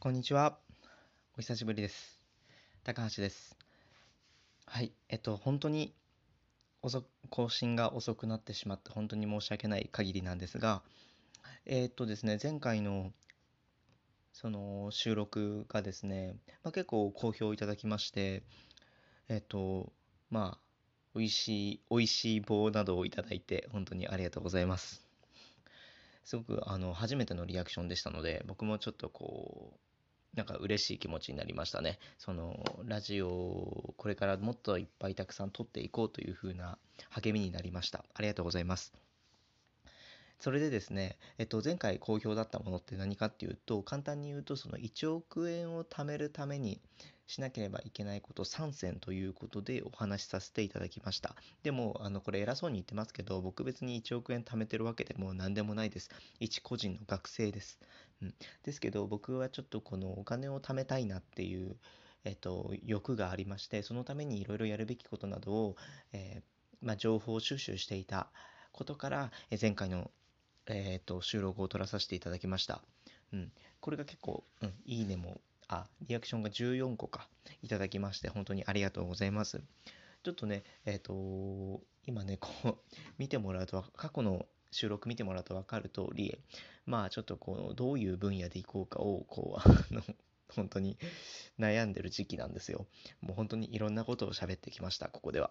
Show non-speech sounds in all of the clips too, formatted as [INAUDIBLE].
こんにちは。お久しぶりです。高橋です。はい。えっと、本当に遅更新が遅くなってしまって、本当に申し訳ない限りなんですが、えっとですね、前回のその収録がですね、まあ、結構好評いただきまして、えっと、まあ、美味しい、美味しい棒などをいただいて、本当にありがとうございます。すごくあの初めてのリアクションでしたので、僕もちょっとこう、なんか嬉しい気持ちになりましたね。そのラジオをこれからもっといっぱいたくさん撮っていこうという風な励みになりました。ありがとうございます。それでですね、えっと、前回好評だったものって何かっていうと、簡単に言うと、その1億円を貯めるためにしなければいけないこと3選ということでお話しさせていただきました。でも、あの、これ偉そうに言ってますけど、僕別に1億円貯めてるわけでも何でもないです。一個人の学生です。うん。ですけど、僕はちょっとこのお金を貯めたいなっていう、えっと、欲がありまして、そのためにいろいろやるべきことなどを、えーまあ、情報収集していたことから、え前回のえー、と収録を取らさせていただきました。うん、これが結構、うん、いいねも、あ、リアクションが14個かいただきまして、本当にありがとうございます。ちょっとね、えっ、と、今ね、こう、見てもらうと、過去の収録見てもらうと分かる通り、まあちょっとこう、どういう分野でいこうかを、こう、[LAUGHS] あの、本当に悩んでる時期なんですよ。もう本当にいろんなことを喋ってきました、ここでは。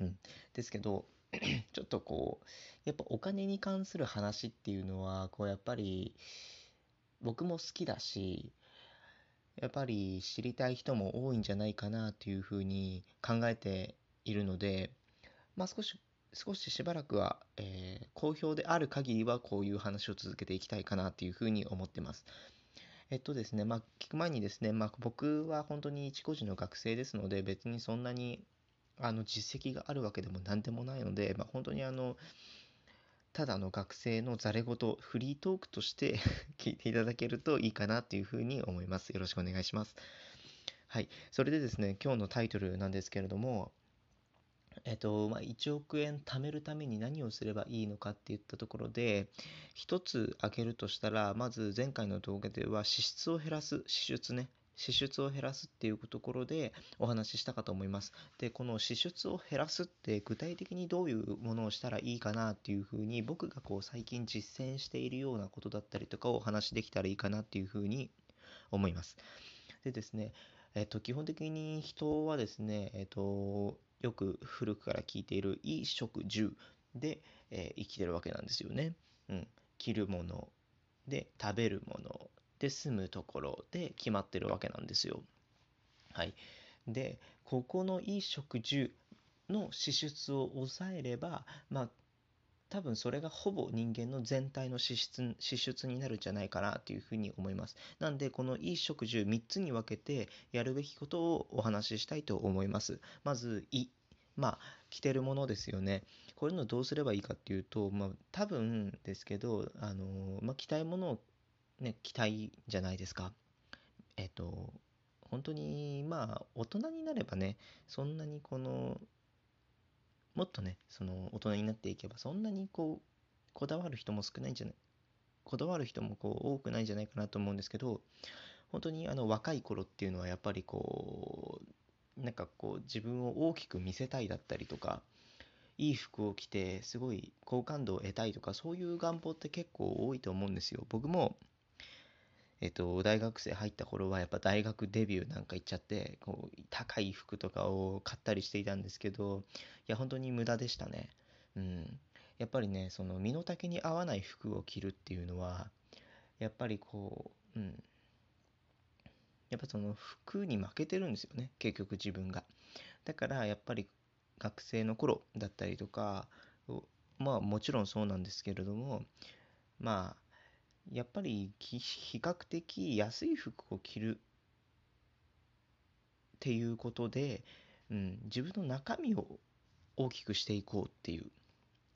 うん。ですけど、[CLEARS THROAT] ちょっとこう、やっぱお金に関する話っていうのは、こうやっぱり僕も好きだし、やっぱり知りたい人も多いんじゃないかなというふうに考えているので、まあ少し、少ししばらくは、えー好評である限りはこういう話を続けていきたいかなというふうに思ってます。えっとですね、まあ聞く前にですね、まあ僕は本当に一個人の学生ですので、別にそんなにあの実績があるわけでも何でもないので、まあ、本当にあのただの学生のざれ言フリートークとして [LAUGHS] 聞いていただけるといいかなというふうに思います。よろしくお願いします。はい、それでですね、今日のタイトルなんですけれども、えっとまあ、1億円貯めるために何をすればいいのかっていったところで、一つ挙げるとしたら、まず前回の動画では支出を減らす、支出ね、支出を減らすっていうところでお話ししたかと思います。で、この支出を減らすって具体的にどういうものをしたらいいかなっていうふうに僕がこう最近実践しているようなことだったりとかをお話しできたらいいかなっていうふうに思います。でですね、えっと、基本的に人はですね、えっと、よく古くから聞いている衣食住で、えー生きてるわけなんですよね。うん。着るもので食べるもので住むところで決まってるわけなんですよ。はい。で、ここの衣食住の支出を抑えれば、まあ、多分それがほぼ人間の全体の支出支出になるんじゃないかなというふうに思います。なんで、この衣食住3つに分けてやるべきことをお話ししたいと思います。まず、衣。まあ、着てるものですよね。こういうのどうすればいいかっていうと、まあ、多分ですけど、あのまあ、着たいものをね、着たいじゃないですか。えっと、本当に、まあ、大人になればね、そんなにこの、もっとね、その大人になっていけば、そんなにこう、こだわる人も少ないんじゃない、こだわる人もこう多くないんじゃないかなと思うんですけど、本当にあの若い頃っていうのはやっぱりこう、なんかこう自分を大きく見せたいだったりとか、いい服を着てすごい好感度を得たいとか、そういう願望って結構多いと思うんですよ。僕も、えっと、大学生入った頃はやっぱ大学デビューなんか行っちゃって、こう、高い服とかを買ったりしていたんですけど、いや、本当に無駄でしたね。うん。やっぱりね、その身の丈に合わない服を着るっていうのは、やっぱりこう、うん。やっぱその服に負けてるんですよね、結局自分が。だからやっぱり学生の頃だったりとか、まあもちろんそうなんですけれども、まあ、やっぱり比較的安い服を着るっていうことで、うん、自分の中身を大きくしていこうっていう、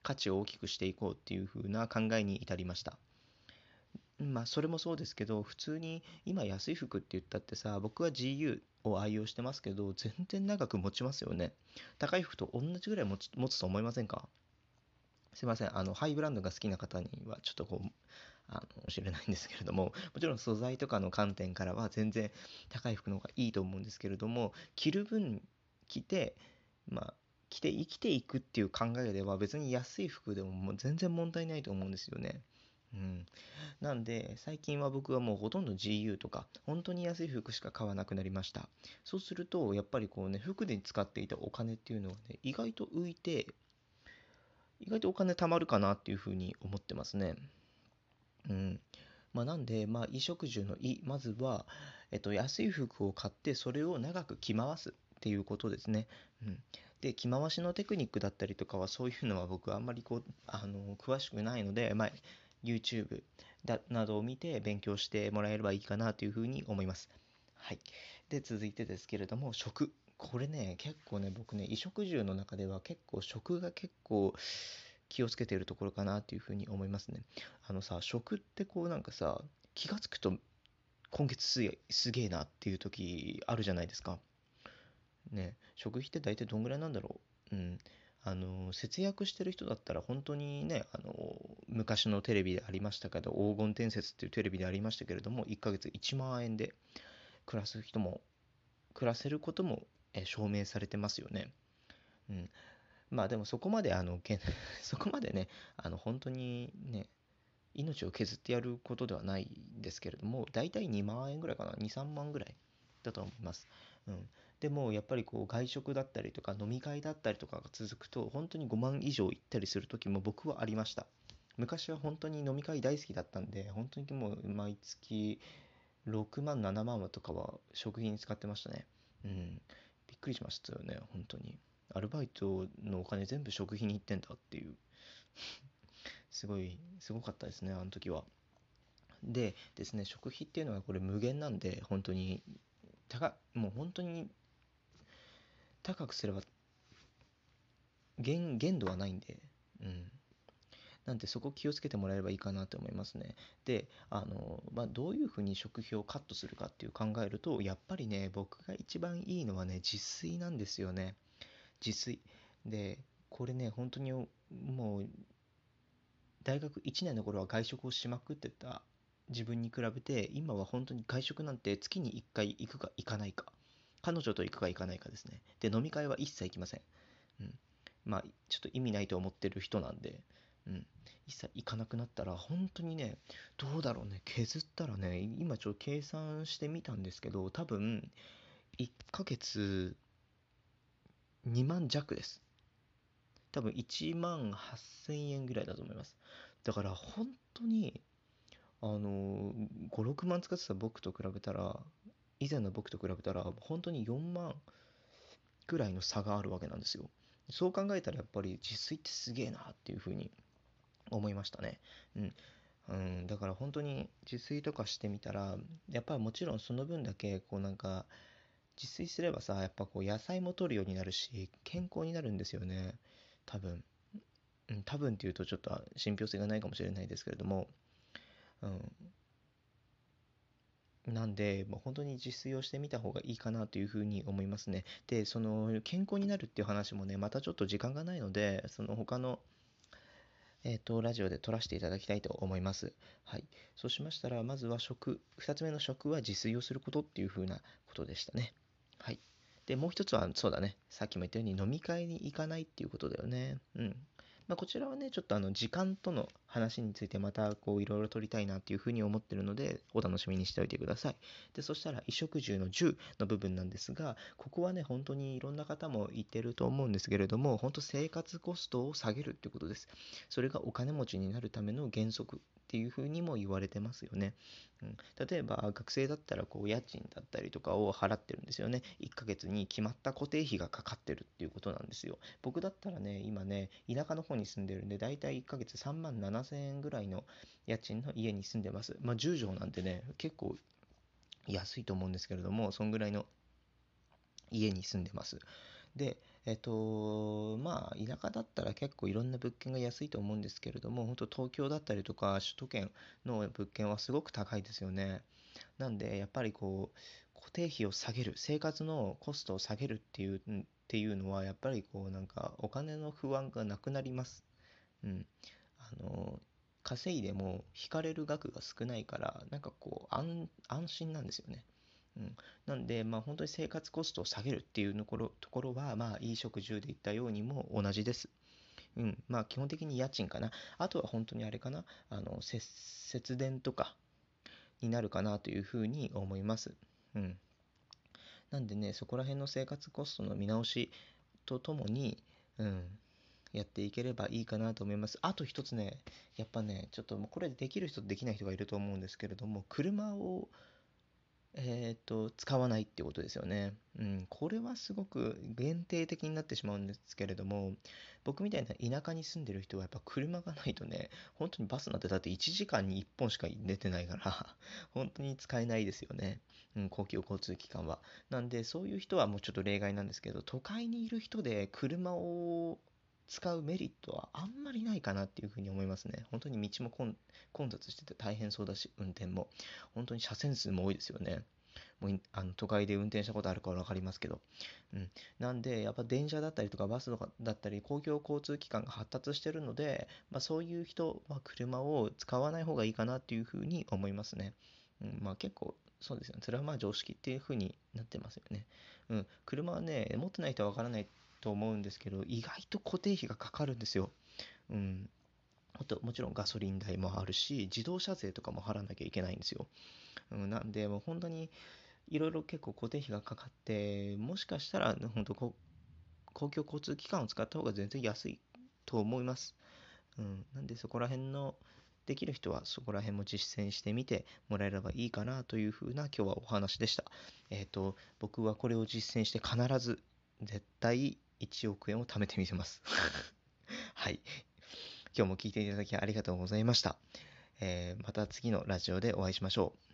価値を大きくしていこうっていう風な考えに至りました。まあそれもそうですけど、普通に今安い服って言ったってさ、僕は GU を愛用してますけど、全然長く持ちますよね。高い服と同じぐらい持つと思いませんか？すいません、あの、ハイブランドが好きな方には、ちょっとこう、あの知れないんですけれどももちろん素材とかの観点からは全然高い服の方がいいと思うんですけれども着る分着てまあ着て生きていくっていう考えでは別に安い服でももう全然問題ないと思うんですよね。うん、なんで最近は僕はもうほとんど GU とか本当に安い服しか買わなくなりました。そうするとやっぱりこうね服で使っていたお金っていうのはね意外と浮いて意外とお金貯まるかなっていうふうに思ってますねうんまあ、なんで、まあ、衣食住の衣まずは、えっと、安い服を買ってそれを長く着回すっていうことですね、うん、で着回しのテクニックだったりとかはそういうのは僕はあんまりこうあの詳しくないので、まあ、YouTube だなどを見て勉強してもらえればいいかなというふうに思います。はい。で、続いてですけれども、食。これね、結構ね、僕ね、衣食住の中では結構食が結構気をつけているところかなというふうに思いますね。あのさ、食ってこうなんかさ、気がつくと今月すげすげえなっていう時あるじゃないですか。ね、食費って大体どんぐらいなんだろう？うん。あの節約してる人だったら本当にねあの昔のテレビでありましたけど黄金伝説っていうテレビでありましたけれども1ヶ月1万円で暮らす人も暮らせることも、え証明されてますよね。うん、まあでもそこまであの [LAUGHS] そこまでねあの本当にね命を削ってやることではないんですけれども大体2万円ぐらいかな。23万ぐらいだと思います。うん、でもやっぱりこう外食だったりとか飲み会だったりとかが続くと本当に5万以上行ったりする時も僕はありました。昔は本当に飲み会大好きだったんで本当にもう毎月6万7万とかは食費に使ってましたね。うん。くりしましたよね本当に。アルバイトのお金全部食費に行ってんだっていう。[LAUGHS] すごいすごかったですねあの時は。でですね食費っていうのはこれ無限なんで本当に高もう本当に高くすれば限限度はないんで、なんでそこ気をつけてもらえればいいかなと思いますね。で、あの、まあ、どういうふうに食費をカットするかっていう考えると、やっぱりね、僕が一番いいのはね、自炊なんですよね。自炊。で、これね、本当にもう、大学1年の頃は外食をしまくってた自分に比べて、今は本当に外食なんて月に1回行くか行かないか。彼女と行くか行かないかですね。で、飲み会は一切行きません。うん。まあ、ちょっと意味ないと思ってる人なんで、うん。一切行かなくなったら、本当にね、どうだろうね、削ったらね、今ちょっと計算してみたんですけど、多分、1ヶ月2万弱です。多分1万8000円ぐらいだと思います。だから本当に、あの、5、6万使ってた僕と比べたら、以前の僕と比べたら本当に4万ぐらいの差があるわけなんですよ。そう考えたらやっぱり自炊ってすげえなっていうふうに思いましたね。うん。うん、だから本当に自炊とかしてみたらやっぱりもちろんその分だけこうなんか自炊すればさやっぱこう野菜も取るようになるし健康になるんですよね多分、うん、多分っていうとちょっと信憑性がないかもしれないですけれども、うん、なんで、もう本当に自炊をしてみた方がいいかなというふうに思いますね。で、その健康になるっていう話もね、またちょっと時間がないので、その他の、えっ、と、ラジオで撮らせていただきたいと思います。はい。そうしましたら、まずは食、2つ目の食は自炊をすることっていうふうなことでしたね。はい。で、もう一つは、そうだね。さっきも言ったように飲み会に行かないっていうことだよね。うん。まあ、こちらはね、ちょっとあの時間との話についてまたこういろいろ取りたいなっていうふうに思ってるので、お楽しみにしておいてください。で、そしたら、衣食住の10の部分なんですが、ここはね、本当にいろんな方も言ってると思うんですけれども、本当生活コストを下げるっていうことです。それがお金持ちになるための原則っていうふうにも言われてますよね。うん、例えば学生だったらこう家賃だったりとかを払ってるんですよね。1ヶ月に決まった固定費がかかってるっていうことなんですよ。僕だったらね、今ね、田舎の方に住んでるんで、だいたい1ヶ月3万7千円ぐらいの家賃の家に住んでます。まあ10畳なんてね、結構安いと思うんですけれども、そんぐらいの家に住んでます。で、えっと、まあ、田舎だったら結構いろんな物件が安いと思うんですけれども、本当東京だったりとか首都圏の物件はすごく高いですよね。なんで、やっぱりこう、固定費を下げる、生活のコストを下げるっていう、っていうのは、やっぱりこう、なんか、お金の不安がなくなります。うん。あの、稼いでも引かれる額が少ないからなんかこう安安心なんですよね。うん、なんで、まあ、本当に生活コストを下げるっていうところところは、まあ、衣食住で言ったようにも同じです。うん、まあ、基本的に家賃かな。あとは本当にあれかな、あの、節電とかになるかなというふうに思います。うん。なんでね、そこら辺の生活コストの見直しとともに、うん、やっていければいいかなと思います。あと一つね、やっぱね、ちょっとこれできる人とできない人がいると思うんですけれども、車をえっと、使わないってことですよね。うん、これはすごく限定的になってしまうんですけれども、僕みたいな田舎に住んでる人はやっぱ車がないとね、本当にバスなんてだって1時間に1本しか出てないから [LAUGHS] 本当に使えないですよね。うん、公共交通機関は。なんで、そういう人はもうちょっと例外なんですけど、都会にいる人で車を使うメリットはあんまりないかなっていうふうに思いますね。本当に道も混雑してて大変そうだし、運転も。本当に車線数も多いですよね。もうあの都会で運転したことあるから分かりますけど。うん。なんで、やっぱ電車だったりとかバスとかだったり、公共交通機関が発達してるので、まあ、そういう人は車を使わない方がいいかなっていうふうに思いますね。うん、まあ結構、そうですよね。それはまあ常識っていうふうになってますよね。うん。車はね、持ってない人は分からないと思うんですけど、意外と固定費がかかるんですよ。うん。あと、もちろんガソリン代もあるし、自動車税とかも払わなきゃいけないんですよ。うん、なんで、もう本当に、いろいろ結構固定費がかかって、もしかしたら、本当公共交通機関を使った方が全然安いと思います。うん、なんで、そこら辺の、できる人はそこら辺も実践してみてもらえればいいかなというふうな今日はお話でした。えっ、ー、と、僕はこれを実践して必ず絶対1億円を貯めてみせます。[LAUGHS] はい。今日も聞いていただきありがとうございました。えー、また次のラジオでお会いしましょう。